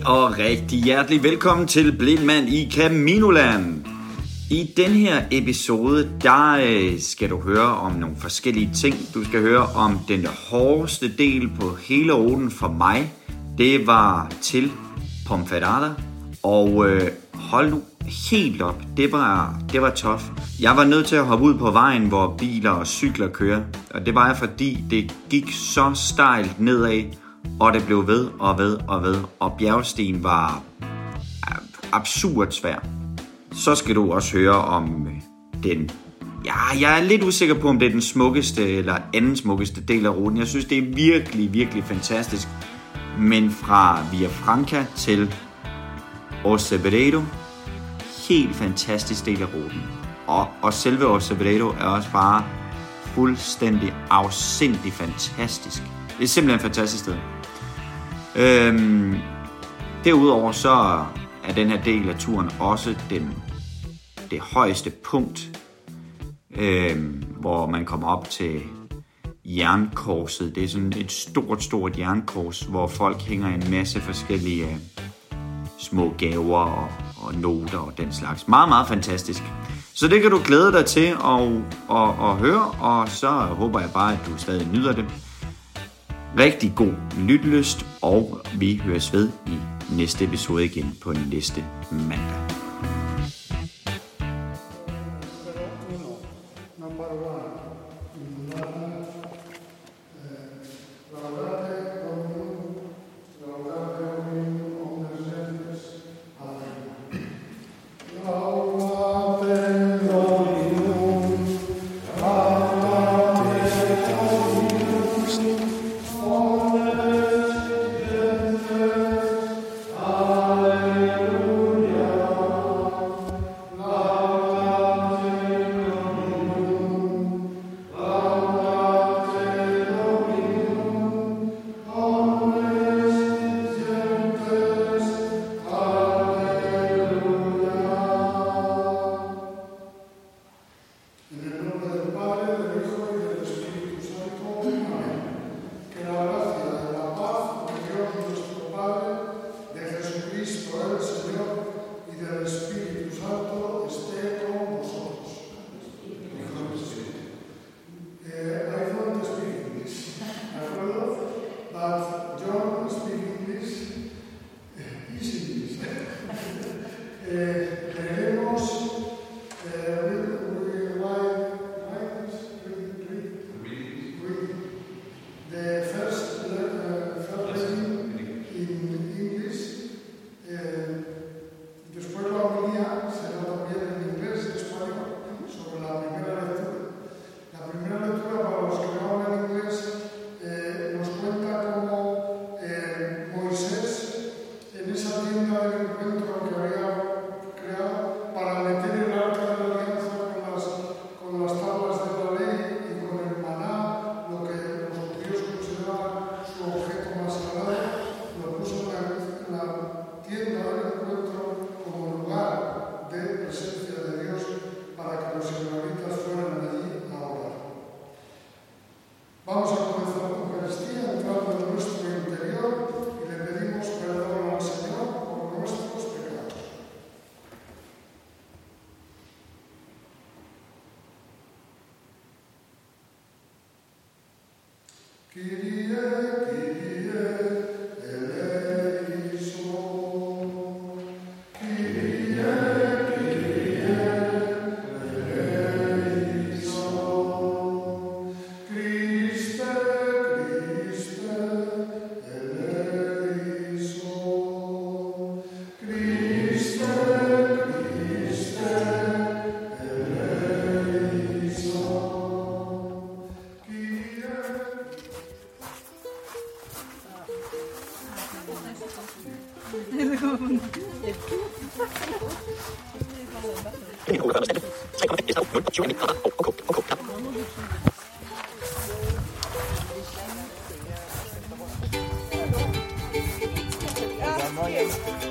Goddag og rigtig hjertelig velkommen til Blindmand i Caminoland. I den her episode, der øh, skal du høre om nogle forskellige ting. Du skal høre om den hårdeste del på hele ruten for mig. Det var til Pomfadada. Og øh, hold nu helt op. Det var, det var tof. Jeg var nødt til at hoppe ud på vejen, hvor biler og cykler kører. Og det var jeg, fordi det gik så stejlt nedad, og det blev ved og ved og ved. Og bjergsten var absurd svær. Så skal du også høre om øh, den... Ja, jeg er lidt usikker på, om det er den smukkeste eller anden smukkeste del af ruten. Jeg synes, det er virkelig, virkelig fantastisk. Men fra Via Franca til Orseveredo, helt fantastisk del af ruten. Og, og selve Orseveredo er også bare fuldstændig afsindig fantastisk. Det er simpelthen et fantastisk sted. Øhm, derudover så er den her del af turen også den, det højeste punkt, øhm, hvor man kommer op til jernkorset. Det er sådan et stort, stort jernkors, hvor folk hænger en masse forskellige øh, små gaver og, og noter og den slags. Meget, meget fantastisk. Så det kan du glæde dig til at, at, at høre, og så håber jeg bare, at du stadig nyder det. Rigtig god lytlyst, og vi høres ved i næste episode igen på næste mandag.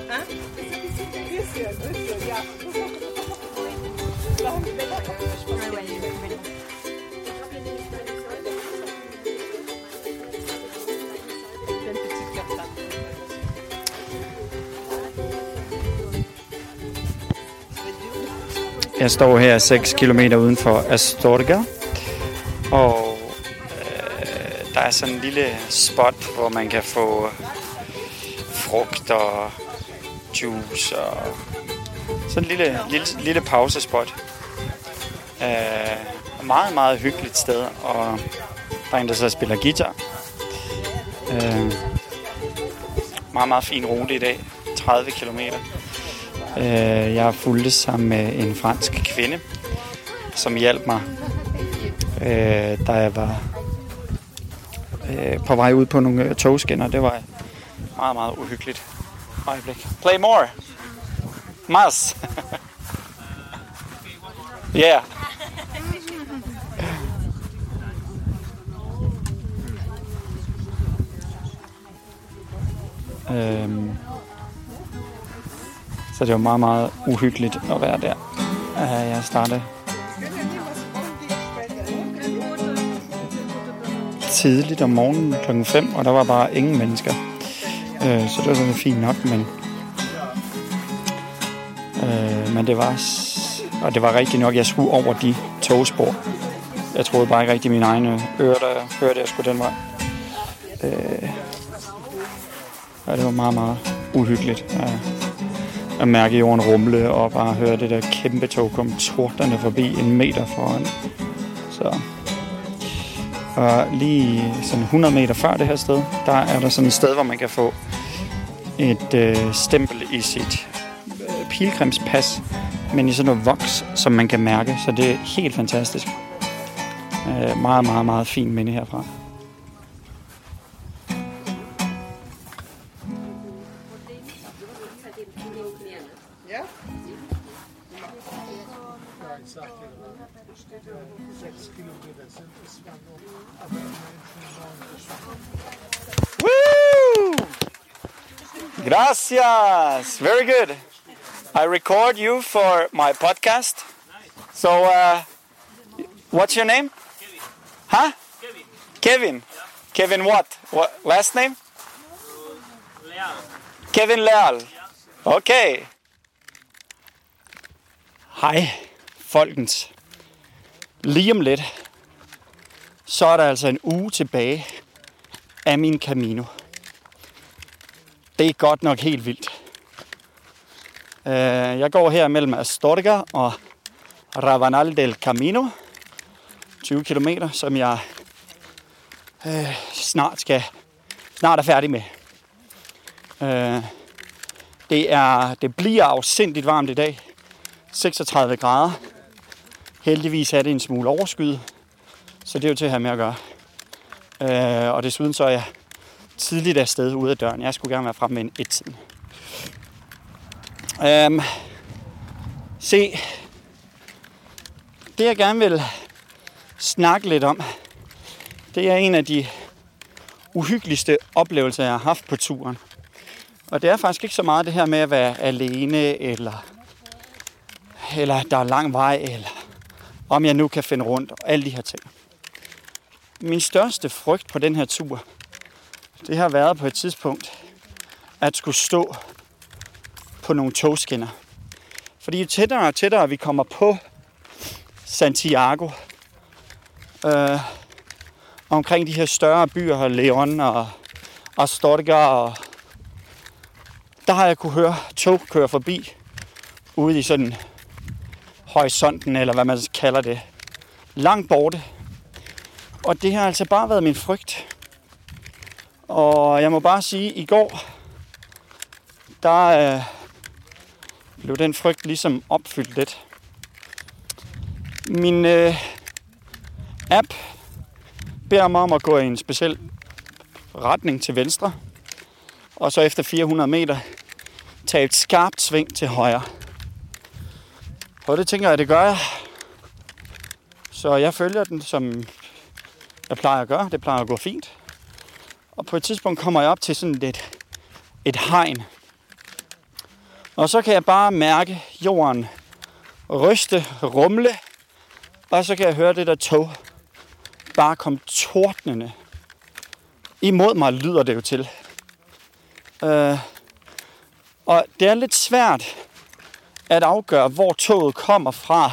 Ha? This year, this year, yeah. Very well, very well. Jeg står her 6 km uden for Astorga, og øh, der er sådan en lille spot, hvor man kan få frugt og juice og sådan en lille, lille, lille pausespot. Øh, meget, meget hyggeligt sted, og der er en, der så spiller guitar. Øh, meget, meget fin rute i dag. 30 km. Øh, jeg har fulgt sammen med en fransk kvinde, som hjalp mig, øh, da jeg var øh, på vej ud på nogle øh, togskinner. Det var meget, meget uhyggeligt øjeblik. Play more! Mas! yeah! Øhm, så det var meget, meget uhyggeligt at være der. Jeg startede tidligt om morgenen klokken 5, og der var bare ingen mennesker. Øh, så det var sådan fint nok, men, Øh, men det var og det var rigtigt nok, jeg skulle over de togspor. Jeg troede bare ikke rigtig mine egne ører, der hørte, at jeg skulle den vej. Øh, og det var meget, meget uhyggeligt at, at mærke jorden rumle og bare høre det der kæmpe tog komme torderne forbi en meter foran. Så. Og lige sådan 100 meter før det her sted, der er der sådan et sted, hvor man kan få et øh, stempel i sit øh, pilgrimspas, men i sådan noget voks, som man kan mærke. Så det er helt fantastisk. Øh, meget, meget, meget fin minde herfra. Woo! Gracias. Very good. I record you for my podcast. So, uh, what's your name? Huh? Kevin. Kevin Kevin. what? What last name? Kevin Leal. Okay. Hej, folkens. Lige om lidt, så er der altså en uge tilbage af min Camino. Det er godt nok helt vildt. Øh, jeg går her mellem Astorga og Ravanal del Camino. 20 km, som jeg øh, snart skal snart er færdig med. Øh, det, er, det bliver afsindigt varmt i dag. 36 grader. Heldigvis er det en smule overskyet, så det er jo til at have med at gøre. Øh, og desuden så er jeg tidligt afsted ude af døren. Jeg skulle gerne være fremme med en et-tiden. Øh, se, det jeg gerne vil snakke lidt om, det er en af de uhyggeligste oplevelser, jeg har haft på turen. Og det er faktisk ikke så meget det her med at være alene, eller, eller der er lang vej, eller om jeg nu kan finde rundt, og alle de her ting. Min største frygt på den her tur, det har været på et tidspunkt, at skulle stå på nogle togskinner. Fordi jo tættere og tættere vi kommer på Santiago, øh, omkring de her større byer, Leon og Astorga, og der har jeg kunne høre tog køre forbi ude i sådan horisonten, eller hvad man kalder det, langt borte. Og det har altså bare været min frygt. Og jeg må bare sige, at i går, der øh, blev den frygt ligesom opfyldt lidt. Min øh, app beder mig om at gå i en speciel retning til venstre. Og så efter 400 meter tage et skarpt sving til højre. Og det tænker jeg, det gør jeg. Så jeg følger den, som jeg plejer at gøre. Det plejer at gå fint. Og på et tidspunkt kommer jeg op til sådan et, et hegn. Og så kan jeg bare mærke jorden ryste, rumle. Og så kan jeg høre det der tog bare komme tordnende. Imod mig lyder det jo til. Øh, og det er lidt svært at afgøre, hvor toget kommer fra,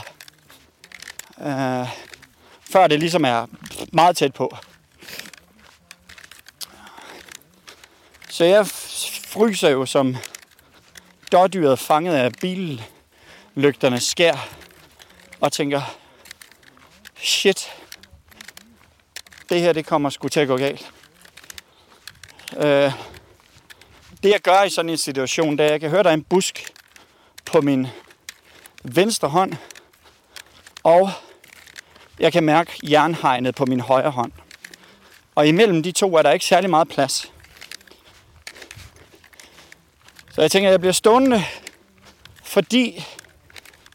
øh, før det ligesom er meget tæt på. Så jeg fryser jo som dårdyret fanget af billygternes skær og tænker, shit, det her det kommer sgu til at gå galt. Øh, det jeg gør i sådan en situation, det er, at jeg kan høre, der er en busk på min venstre hånd, og jeg kan mærke jernhegnet på min højre hånd. Og imellem de to er der ikke særlig meget plads. Så jeg tænker, at jeg bliver stående, fordi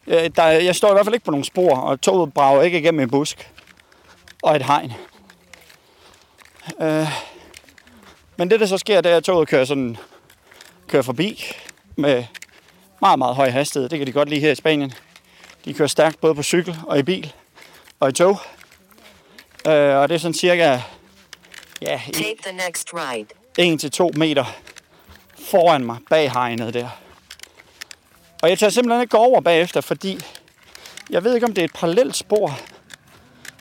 øh, der, jeg står i hvert fald ikke på nogen spor, og toget brager ikke igennem en busk og et hegn. Øh, men det, der så sker, det er, at toget kører, sådan, kører forbi med meget, meget høj hastighed. Det kan de godt lide her i Spanien. De kører stærkt både på cykel og i bil og i tog. Øh, og det er sådan cirka ja, Take the next right. 1-2 meter foran mig bag hegnet der. Og jeg tager simpelthen ikke over bagefter, fordi jeg ved ikke, om det er et parallelt spor.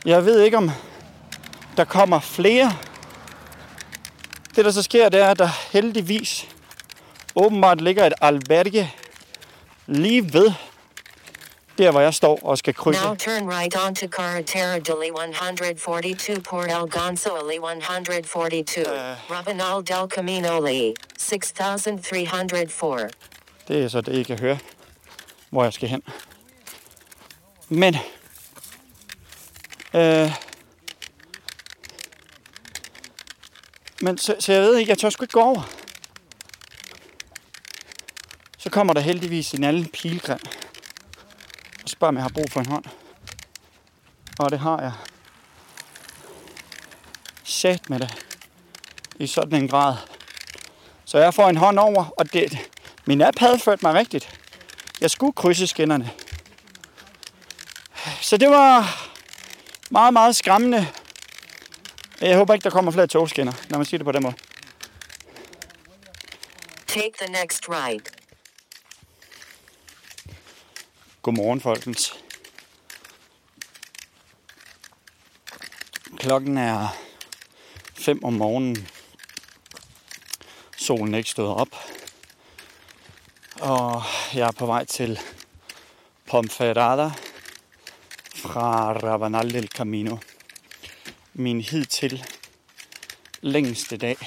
Jeg ved ikke, om der kommer flere. Det, der så sker, det er, at der heldigvis åbenbart ligger et alberge lige ved der, hvor jeg står og skal krydse. Now turn right onto Carretera de Li 142 Port Algonzo Li 142. Rabanal del Camino Li 6304. Det er så det, I kan høre, hvor jeg skal hen. Men, øh, men så, så jeg ved ikke, jeg tør sgu ikke gå over. Kommer der heldigvis en anden pilgrim og spørger, om jeg har brug for en hånd. Og det har jeg. Sat med det. I sådan en grad. Så jeg får en hånd over, og det, min app havde ført mig rigtigt. Jeg skulle krydse skinnerne. Så det var meget, meget skræmmende. Jeg håber ikke, der kommer flere togskinner, når man siger det på den måde. Take the next right. Godmorgen, folkens. Klokken er 5 om morgenen. Solen er ikke stået op. Og jeg er på vej til Pomferrada fra Rabanal del Camino. Min hidtil længste dag.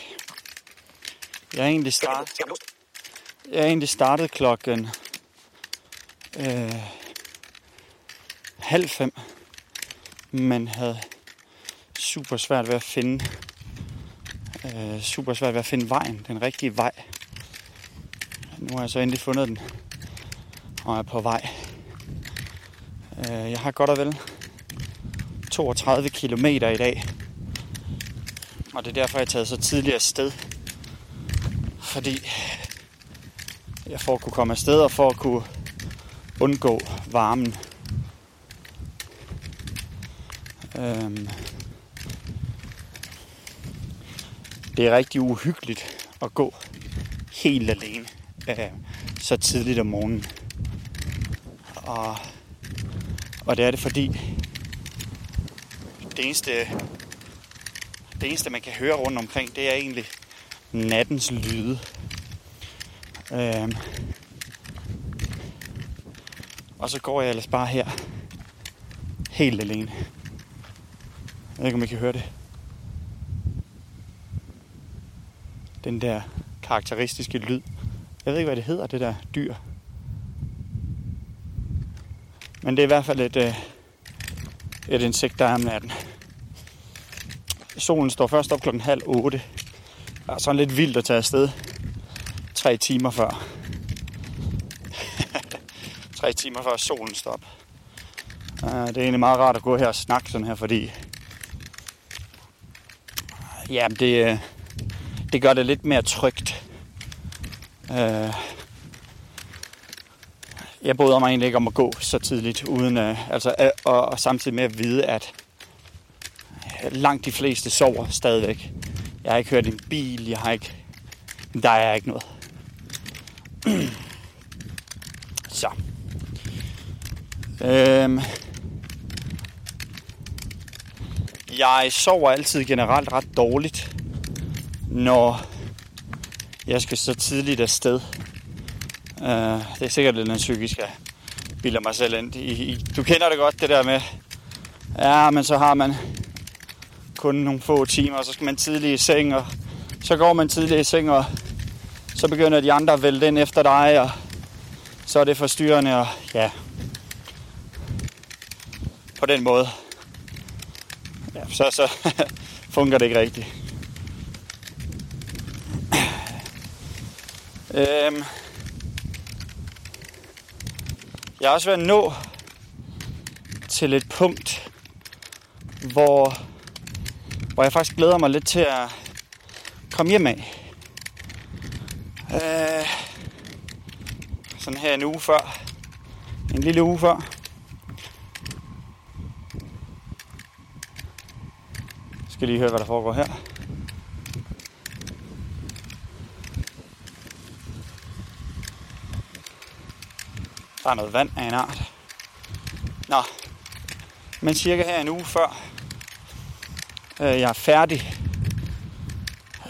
Jeg er egentlig startet, jeg er egentlig startet klokken øh, halv fem, men havde super svært ved at finde øh, super svært ved at finde vejen, den rigtige vej. Nu har jeg så endelig fundet den, og er på vej. Øh, jeg har godt og vel 32 km i dag, og det er derfor, jeg er taget så tidligt afsted. Fordi jeg får at kunne komme afsted og for at kunne undgå varmen. Øhm, det er rigtig uhyggeligt at gå helt alene øh, så tidligt om morgenen. Og, og det er det fordi det eneste, det eneste man kan høre rundt omkring, det er egentlig nattens lyde. Øhm, og så går jeg ellers bare her helt alene. Jeg ved ikke, om I kan høre det. Den der karakteristiske lyd. Jeg ved ikke, hvad det hedder, det der dyr. Men det er i hvert fald et, øh, et insekt, der er om natten. Solen står først op klokken halv otte. Det er sådan lidt vildt at tage afsted. Tre timer før. Tre timer før solen står. Uh, det er egentlig meget rart at gå her og snakke sådan her, fordi... Ja, det, øh, det gør det lidt mere trygt. Uh, jeg bryder mig egentlig ikke om at gå så tidligt, uden uh, altså, og, og samtidig med at vide, at langt de fleste sover stadigvæk. Jeg har ikke hørt en bil, jeg har ikke... Der er ikke noget. Så. Øhm, jeg sover altid generelt ret dårligt, når jeg skal så tidligt afsted. Øh, det er sikkert lidt en psykisk, jeg bilder mig selv ind. I, I, du kender det godt, det der med, ja, men så har man kun nogle få timer, og så skal man tidligt i seng, og så går man tidligt i seng, og så begynder de andre at vælte ind efter dig, og så er det forstyrrende, og ja, på den måde, ja, så, så fungerer det ikke rigtigt. Øhm, jeg har også ved nå til et punkt, hvor, hvor jeg faktisk glæder mig lidt til at komme hjem af. Øh, sådan her en uge før. En lille uge før. Skal lige høre, hvad der foregår her. Der er noget vand af en art. Nå, men cirka her en uge før øh, jeg er færdig.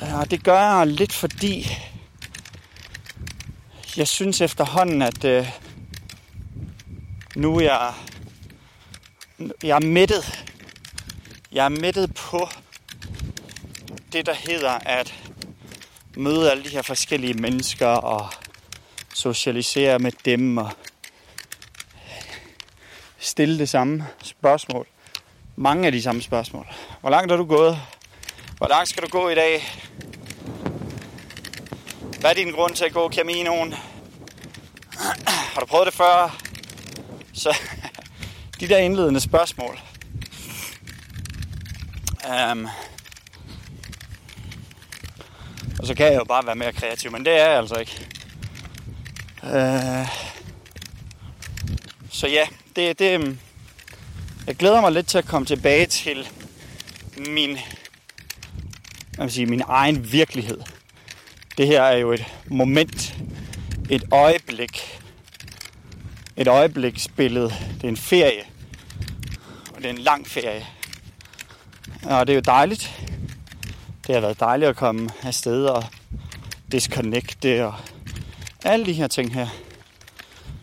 Øh, og det gør jeg lidt fordi jeg synes efterhånden, at øh, nu er jeg, jeg er mættet. Jeg er mættet på det, der hedder at møde alle de her forskellige mennesker og socialisere med dem og stille det samme spørgsmål. Mange af de samme spørgsmål. Hvor langt er du gået? Hvor langt skal du gå i dag? Hvad er din grund til at gå Caminoen? Har du prøvet det før? Så de der indledende spørgsmål. Um, og så kan jeg jo bare være mere kreativ, men det er jeg altså ikke. Øh, så ja, det, det, øhm, jeg glæder mig lidt til at komme tilbage til min, hvad sige, min egen virkelighed. Det her er jo et moment, et øjeblik, et øjebliksbillede. Det er en ferie, og det er en lang ferie. Og det er jo dejligt. Det har været dejligt at komme afsted og disconnecte og alle de her ting her.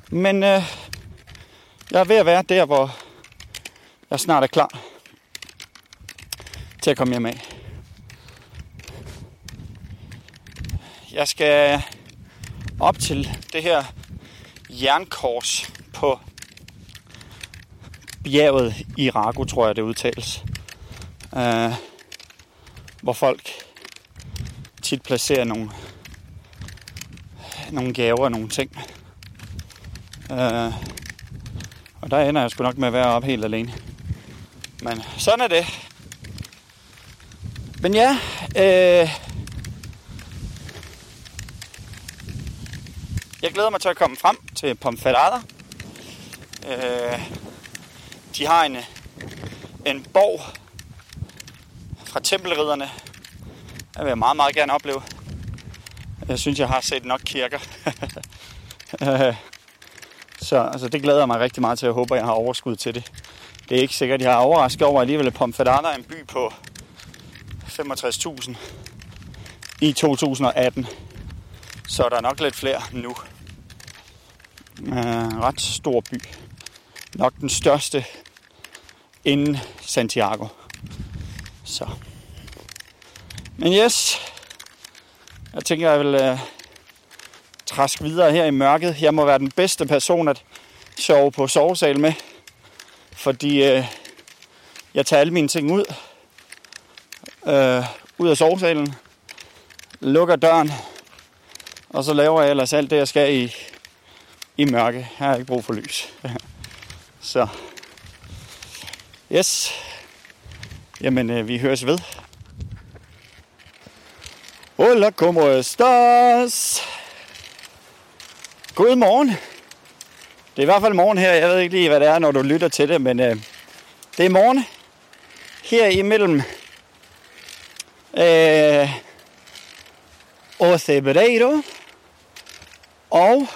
Men øh, jeg er ved at være der, hvor jeg snart er klar til at komme hjem af. Jeg skal op til det her jernkors på bjerget i Rago, tror jeg det udtales. Uh, hvor folk tit placerer nogle, nogle gaver og nogle ting. Øh, og der ender jeg sgu nok med at være op helt alene. Men sådan er det. Men ja, øh, jeg glæder mig til at komme frem til Pomfadada. Øh, de har en, en borg fra tempelridderne. Det vil meget, meget gerne opleve. Jeg synes, jeg har set nok kirker. Så altså, det glæder jeg mig rigtig meget til. Jeg håber, jeg har overskud til det. Det er ikke sikkert, jeg har overrasket over alligevel, at Pomfadana er en by på 65.000 i 2018. Så der er nok lidt flere nu. Øh, ret stor by. Nok den største inden Santiago. Så. Men yes, jeg tænker, jeg vil øh, træske videre her i mørket. Jeg må være den bedste person at sove på sovesal med. Fordi øh, jeg tager alle mine ting ud. Øh, ud af sovesalen. Lukker døren. Og så laver jeg ellers alt det, jeg skal i, i mørke. Her har ikke brug for lys. så. Yes. Jamen, øh, vi høres ved. Hola, como estás? God morgen. Det er i hvert fald morgen her. Jeg ved ikke lige, hvad det er, når du lytter til det, men øh, det er morgen. Her imellem øh, Ocebreiro og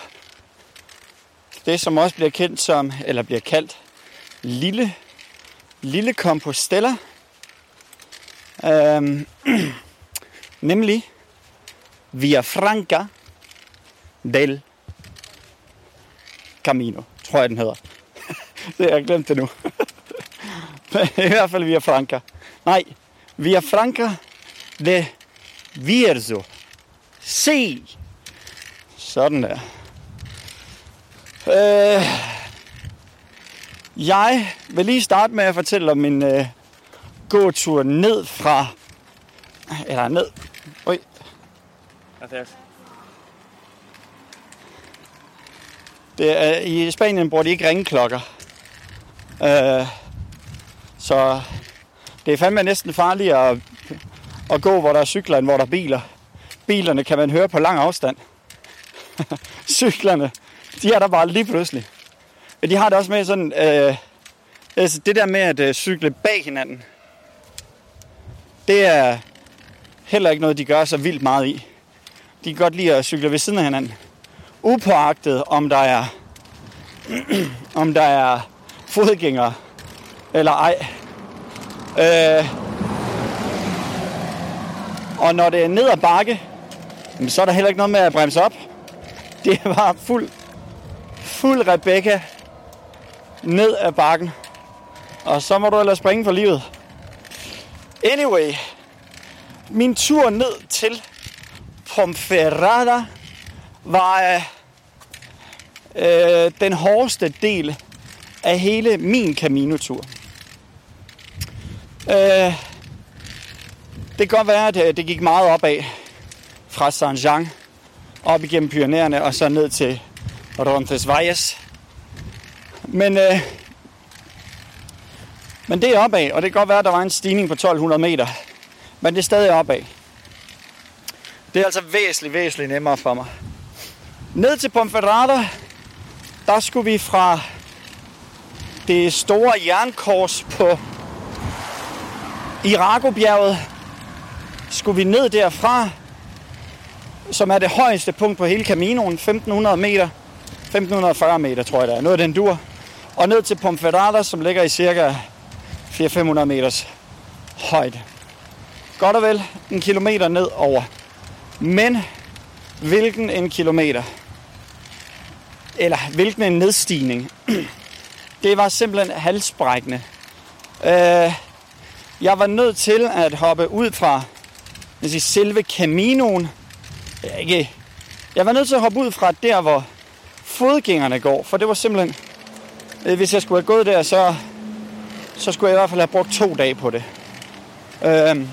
det, som også bliver kendt som, eller bliver kaldt, lille, lille Compostela. Øhm, nemlig Via Franca del Camino, tror jeg den hedder. det har jeg glemt det nu. I hvert fald Via Franca. Nej, Via Franca de Virzo. Se! Sådan der. Øh, jeg vil lige starte med at fortælle om min øh, gåtur ned fra... Eller ned... Oj. Det er, I Spanien bruger de ikke ringeklokker. Øh, så det er fandme næsten farligt at, at gå, hvor der er cykler, end hvor der er biler. Bilerne kan man høre på lang afstand. Cyklerne, de er der bare lige pludselig. Men de har det også med sådan, øh, altså det der med at øh, cykle bag hinanden, det er heller ikke noget, de gør så vildt meget i. De kan godt lide at cykle ved siden af hinanden. Upåagtet om der er, om der er fodgængere eller ej. Øh, og når det er ned ad bakke, så er der heller ikke noget med at bremse op. Det var fuld, fuld Rebecca ned ad bakken. Og så må du ellers springe for livet. Anyway, min tur ned til Pomferrada var øh, øh, den hårdeste del af hele min Camino-tur. Øh, det kan godt være, at øh, det gik meget opad fra Saint-Jean op igennem Pyreneerne og så ned til Roncesvalles. Men, øh, men det er opad, og det kan godt være, at der var en stigning på 1200 meter. Men det er stadig opad. Det er altså væsentligt, væsentligt nemmere for mig. Ned til Ponferrada, der skulle vi fra det store jernkors på Irako-bjerget, skulle vi ned derfra, som er det højeste punkt på hele Caminoen, 1500 meter, 1540 meter tror jeg der er, noget af den dur, og ned til Pomferrada, som ligger i cirka 400-500 meters højde. Godt og vel en kilometer ned over. Men hvilken en kilometer? Eller hvilken en nedstigning? Det var simpelthen halsbrækkende. Øh, jeg var nødt til at hoppe ud fra jeg selve Caminoen. Jeg, ikke. Jeg var nødt til at hoppe ud fra der, hvor fodgængerne går, for det var simpelthen... Hvis jeg skulle have gået der, så, så skulle jeg i hvert fald have brugt to dage på det. Øhm,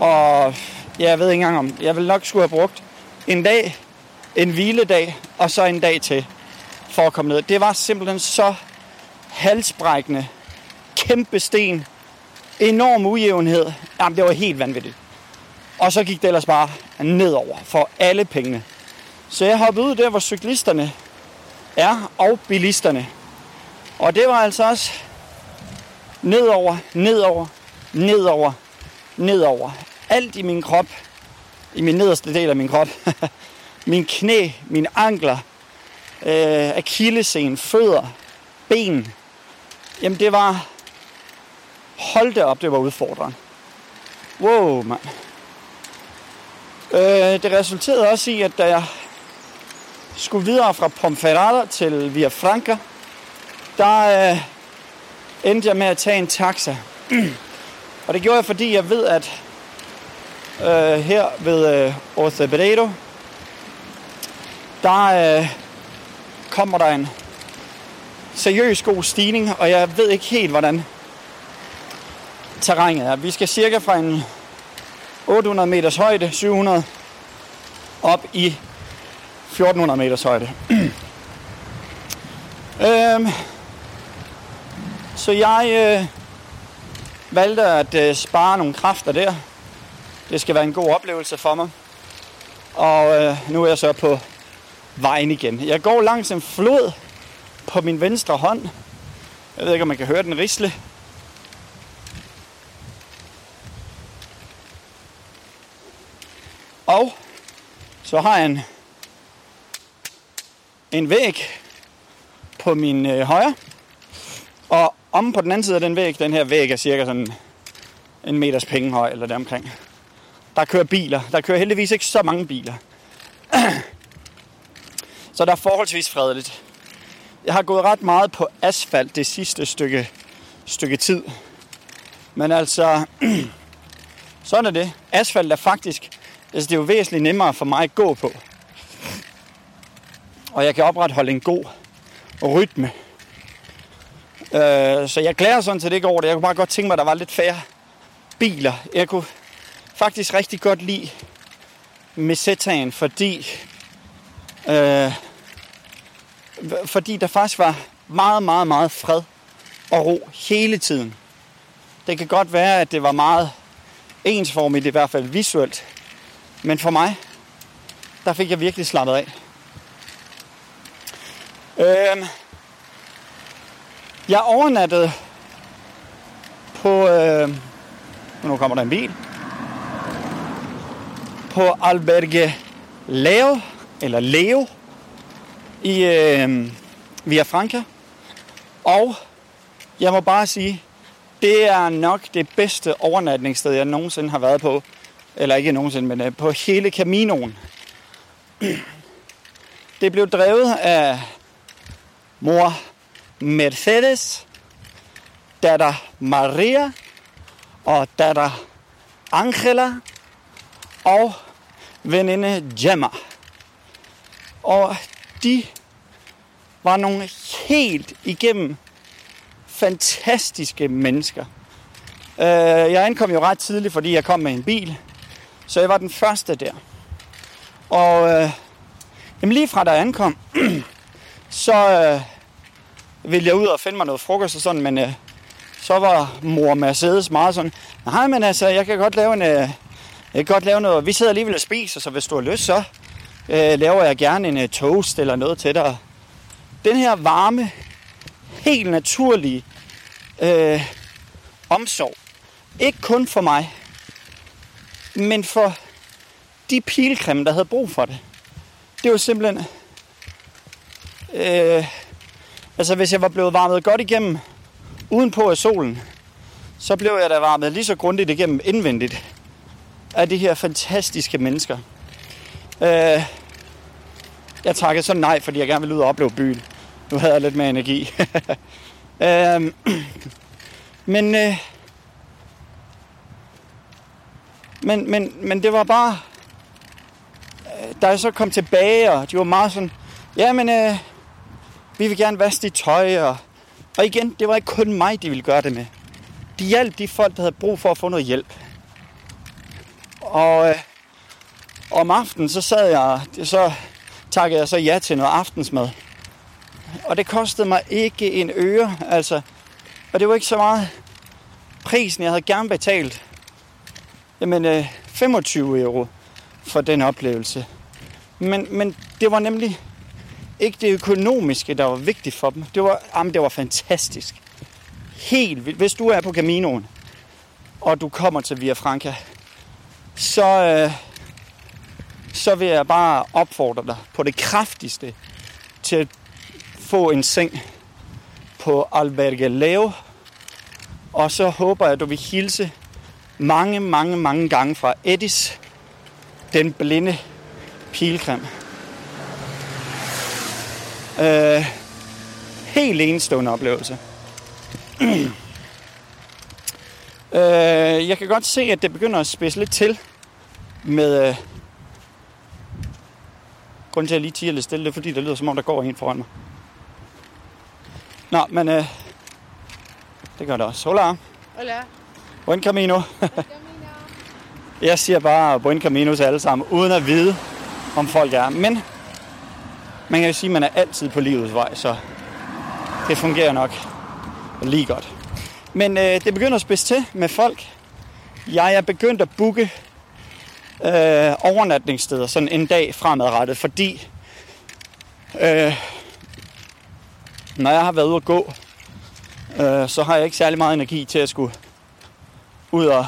og ja, jeg ved ikke engang om... Jeg vil nok skulle have brugt en dag, en hviledag, og så en dag til for at komme ned. Det var simpelthen så halsbrækkende, kæmpe sten, enorm ujævnhed. Jamen, det var helt vanvittigt. Og så gik det ellers bare nedover for alle pengene. Så jeg hoppede ud der, hvor cyklisterne er, og bilisterne. Og det var altså også nedover, nedover, nedover, nedover. Alt i min krop, i min nederste del af min krop. min knæ, mine ankler, øh, akillesen, fødder, ben. Jamen det var, hold det op, det var udfordrende. Wow, mand. Øh, det resulterede også i, at da jeg skulle videre fra Pomferrada til Via Franca, der øh, endte jeg med at tage en taxa. og det gjorde jeg, fordi jeg ved, at øh, her ved øh, Orthebredo, der øh, kommer der en seriøs god stigning, og jeg ved ikke helt, hvordan terrænet er. Vi skal cirka fra en 800 meters højde, 700, op i 1400 meters højde. øhm, så jeg øh, valgte at øh, spare nogle kræfter der. Det skal være en god oplevelse for mig. Og øh, nu er jeg så på vejen igen. Jeg går langs en flod på min venstre hånd. Jeg ved ikke, om man kan høre den risle. Og så har jeg en, en væg på min øh, højre. Og om på den anden side af den væg, den her væg er cirka sådan en meters pengehøj eller deromkring. Der kører biler. Der kører heldigvis ikke så mange biler. så der er forholdsvis fredeligt. Jeg har gået ret meget på asfalt det sidste stykke, stykke tid. Men altså, sådan er det. Asfalt er faktisk, altså det er jo væsentligt nemmere for mig at gå på. Og jeg kan opretholde en god rytme. Øh, så jeg glæder sådan set ikke over det. Jeg kunne bare godt tænke mig, at der var lidt færre biler. Jeg kunne faktisk rigtig godt lide Mesetaen, fordi øh, fordi der faktisk var meget, meget, meget fred og ro hele tiden. Det kan godt være, at det var meget ensformigt, i hvert fald visuelt. Men for mig, der fik jeg virkelig slappet af. Øh, jeg overnattede på... Øh, nu kommer der en bil. På Alberge Leo, eller Leo, i øh, Via Franca. Og jeg må bare sige, det er nok det bedste overnatningssted, jeg nogensinde har været på. Eller ikke nogensinde, men øh, på hele Caminoen. Det blev drevet af mor Mercedes, datter Maria og datter Angela og veninde Gemma. Og de var nogle helt igennem fantastiske mennesker. Øh, jeg ankom jo ret tidligt, fordi jeg kom med en bil. Så jeg var den første der. Og øh, jamen lige fra da jeg ankom, så øh, ville jeg ud og finde mig noget frokost og sådan, men øh, så var mor Mercedes meget sådan, nej, men altså, jeg kan godt lave en, øh, jeg kan godt lave noget, vi sidder alligevel og spiser, så hvis du har lyst, så øh, laver jeg gerne en øh, toast eller noget til dig. Den her varme, helt naturlige øh, omsorg, ikke kun for mig, men for de pilgrimme, der havde brug for det. Det var simpelthen... Øh, altså, hvis jeg var blevet varmet godt igennem udenpå af solen, så blev jeg da varmet lige så grundigt igennem indvendigt af de her fantastiske mennesker. Øh, jeg takkede så nej, fordi jeg gerne ville ud og opleve byen. Nu havde jeg lidt mere energi. øh, men, øh, men, men, men det var bare... Øh, da jeg så kom tilbage, og de var meget sådan... Ja, men øh, vi vil gerne vaske dit tøj, og, og igen, det var ikke kun mig, de ville gøre det med. De hjalp de folk, der havde brug for at få noget hjælp. Og øh, om aftenen, så sad jeg, så takkede jeg så ja til noget aftensmad. Og det kostede mig ikke en øre, altså. Og det var ikke så meget prisen, jeg havde gerne betalt. Jamen, øh, 25 euro for den oplevelse. Men, men det var nemlig ikke det økonomiske, der var vigtigt for dem. Det var, jamen, det var fantastisk. Helt vildt. Hvis du er på Caminoen, og du kommer til Via Franca, så, øh, så vil jeg bare opfordre dig på det kraftigste til at få en seng på Alberge Leo. Og så håber jeg, at du vil hilse mange, mange, mange gange fra Edis, den blinde pilgrim. Øh, helt enestående oplevelse. øh, jeg kan godt se, at det begynder at spidse lidt til med... Øh, grunden til, at jeg lige tiger lidt stille, det er fordi, det lyder som om, der går en foran mig. Nå, men øh, det gør det også. Hola. Hola. Buen camino. Camino. Jeg siger bare buen camino til alle sammen, uden at vide, om folk er. Men man kan jo sige, at man er altid på livets vej, så det fungerer nok lige godt. Men øh, det begynder at spidse til med folk. Jeg er begyndt at booke øh, overnatningssteder sådan en dag fremadrettet, fordi øh, når jeg har været ude at gå, øh, så har jeg ikke særlig meget energi til at skulle ud og,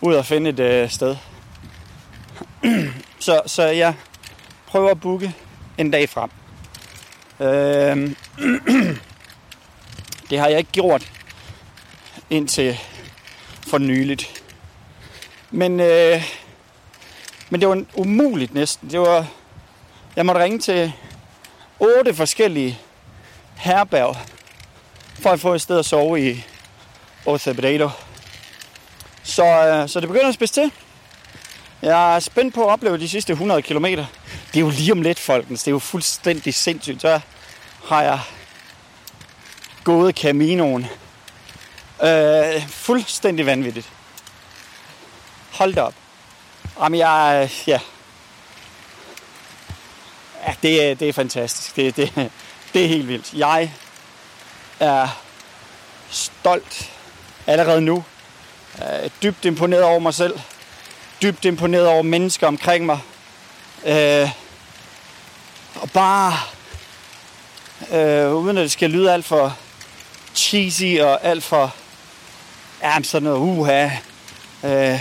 ud og finde et øh, sted. så, så jeg prøve at booke en dag frem. Øh, det har jeg ikke gjort indtil for nyligt. Men, øh, men det var umuligt næsten. Det var, jeg måtte ringe til otte forskellige herberg for at få et sted at sove i Ocebrado. Så, øh, så det begynder at spidse til. Jeg er spændt på at opleve de sidste 100 km. Det er jo lige om lidt, folkens. Det er jo fuldstændig sindssygt. Så har jeg gået Caminoen. Øh, fuldstændig vanvittigt. Hold da op. Jamen, jeg... Ja. Ja, det er, det er fantastisk. Det, det, det er helt vildt. Jeg er stolt allerede nu. Øh, dybt imponeret over mig selv. Dybt imponeret over mennesker omkring mig. Øh, og bare, øh, uden at det skal lyde alt for cheesy og alt for, ja, sådan noget, uha, øh,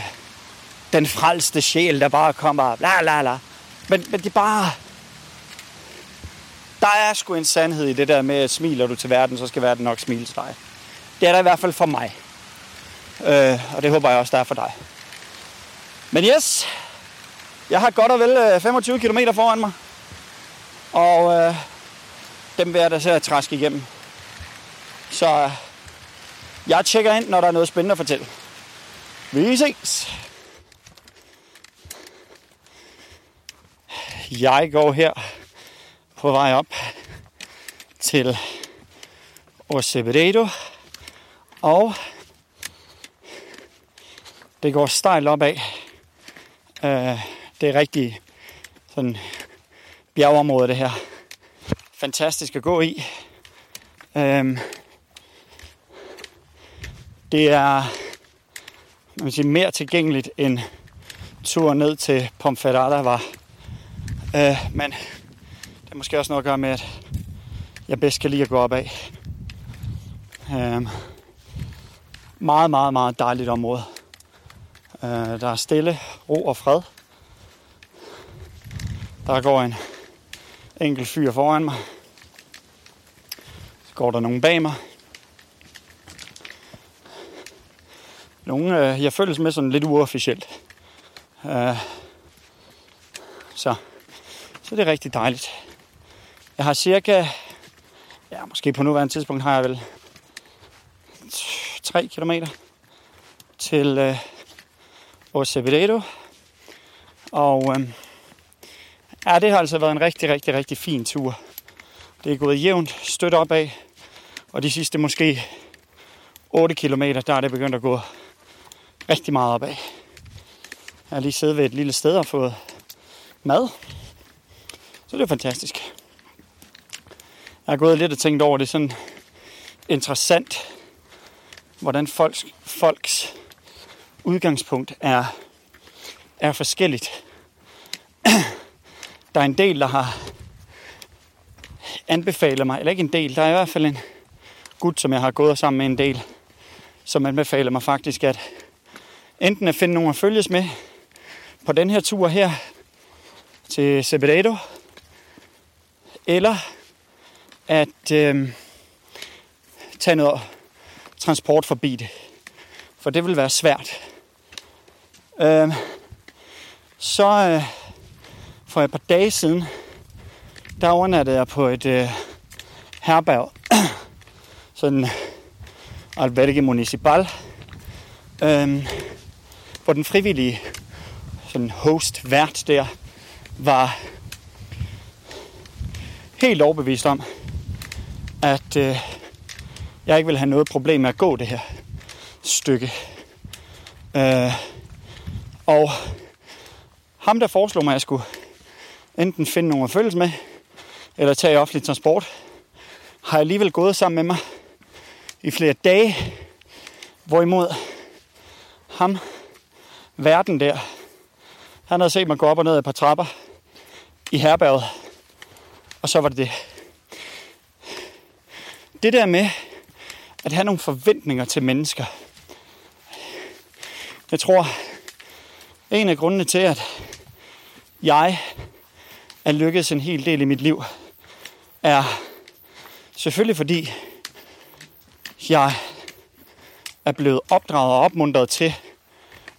den frelste sjæl, der bare kommer, la la la. Men, men det er bare, der er sgu en sandhed i det der med, at smiler du til verden, så skal verden nok smile til dig. Det er der i hvert fald for mig. Øh, og det håber jeg også, der er for dig. Men yes, jeg har godt og vel øh, 25 km foran mig. Og øh, dem vil jeg da så at træske igennem. Så øh, jeg tjekker ind, når der er noget spændende at fortælle. Vi ses! Jeg går her på vej op til Oceveredo. Og det går stejlt opad. Øh, det er rigtig sådan bjergeområde det her. Fantastisk at gå i. Øhm, det er man vil sige, mere tilgængeligt end turen ned til Pomferrada var. Øh, men det er måske også noget at gøre med, at jeg bedst kan lide at gå op af. Øh, meget, meget, meget dejligt område. Øh, der er stille, ro og fred. Der går en enkelt fyr foran mig. Så går der nogen bag mig. Nogle, øh, jeg føles med sådan lidt uofficielt. Øh, så, så det er rigtig dejligt. Jeg har cirka, ja måske på nuværende tidspunkt har jeg vel 3 km til øh, Oceveredo. Og øh, ja, det har altså været en rigtig, rigtig, rigtig fin tur. Det er gået jævnt stødt opad, og de sidste måske 8 km, der er det begyndt at gå rigtig meget opad. Jeg har lige siddet ved et lille sted og fået mad. Så det er fantastisk. Jeg har gået lidt og tænkt over det sådan interessant, hvordan folks, folks udgangspunkt er, er forskelligt. Der er en del, der har anbefalet mig, eller ikke en del, der er i hvert fald en gut, som jeg har gået sammen med en del, som anbefaler mig faktisk, at enten at finde nogen at følges med på den her tur her til Sebredo, eller at øh, tage noget transport forbi det. For det vil være svært. Øh, så øh, for et par dage siden, der overnattede jeg på et øh, herberg. Sådan albergue municipal. Øhm, hvor den frivillige sådan host vært der var helt overbevist om, at øh, jeg ikke vil have noget problem med at gå det her stykke. Øh, og ham, der foreslog mig, at jeg skulle enten finde nogen at følges med, eller tage offentlig transport, har alligevel gået sammen med mig i flere dage. Hvorimod ham, verden der, han havde set mig gå op og ned et par trapper i herberget, og så var det det. Det der med at have nogle forventninger til mennesker. Jeg tror, en af grundene til, at jeg er lykkedes en hel del i mit liv, er Selvfølgelig fordi jeg er blevet opdraget og opmuntret til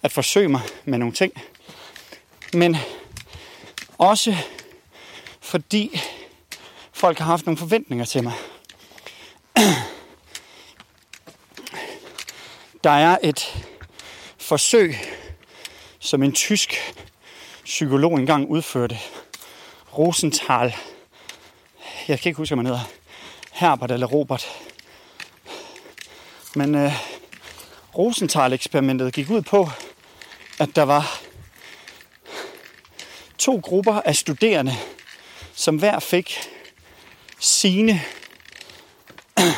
at forsøge mig med nogle ting. Men også fordi folk har haft nogle forventninger til mig. Der er et forsøg, som en tysk psykolog engang udførte. Rosenthal. Jeg kan ikke huske, hvad man hedder. Herbert eller Robert. Men øh, Rosenthal-eksperimentet gik ud på, at der var to grupper af studerende, som hver fik sine,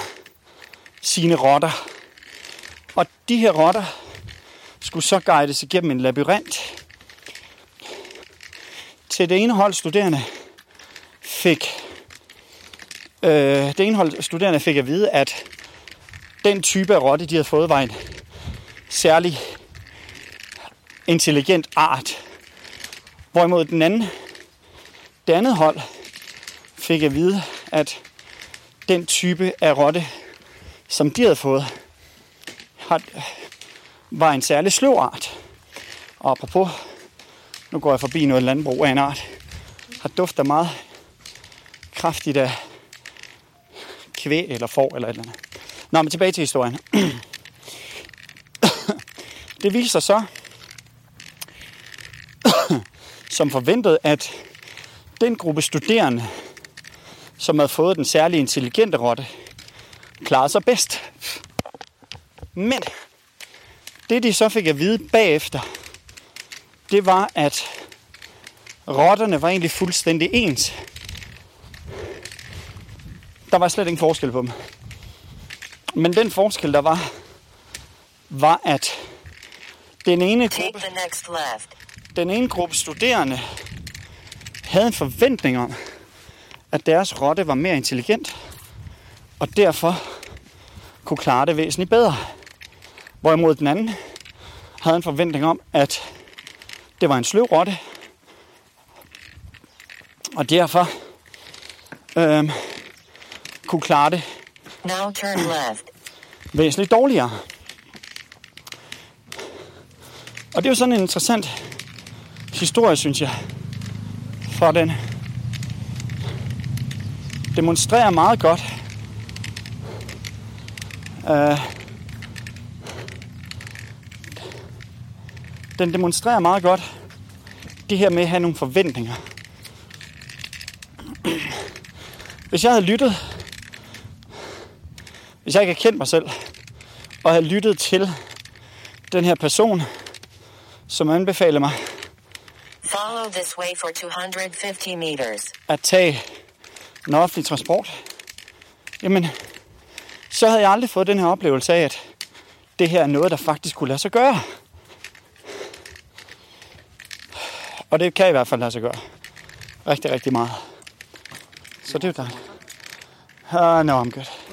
sine rotter. Og de her rotter skulle så guides igennem en labyrint. Til det ene hold studerende fik øh, det ene hold studerende fik at vide, at den type af rotte, de havde fået, var en særlig intelligent art. Hvorimod den anden, det andet hold fik at vide, at den type af rotte, som de havde fået, var en særlig sløv art. Og apropos, nu går jeg forbi noget landbrug af en art, har dufter meget kraftigt af kvæg eller får eller et eller andet. Nå, men tilbage til historien. Det viser sig så, som forventet, at den gruppe studerende, som havde fået den særlige intelligente rotte, klarede sig bedst. Men det de så fik at vide bagefter, det var, at rotterne var egentlig fuldstændig ens. Der var slet ingen forskel på dem. Men den forskel, der var, var, at den ene gruppe, den ene gruppe studerende havde en forventning om, at deres rotte var mere intelligent, og derfor kunne klare det væsentligt bedre. Hvorimod den anden havde en forventning om, at det var en sløv rotte, og derfor øhm, kunne klare det Now turn left. væsentligt dårligere. Og det er jo sådan en interessant historie, synes jeg. For den demonstrerer meget godt, øh, den demonstrerer meget godt det her med at have nogle forventninger. Hvis jeg havde lyttet, hvis jeg ikke havde kendt mig selv, og havde lyttet til den her person, som anbefaler mig Follow this way for 250 meters. at tage en offentlig transport, jamen, så havde jeg aldrig fået den her oplevelse af, at det her er noget, der faktisk kunne lade sig gøre. Og det kan i hvert fald lade sig gøre. Rigtig, rigtig meget. Så det er jo dejligt. Uh, no, I'm good.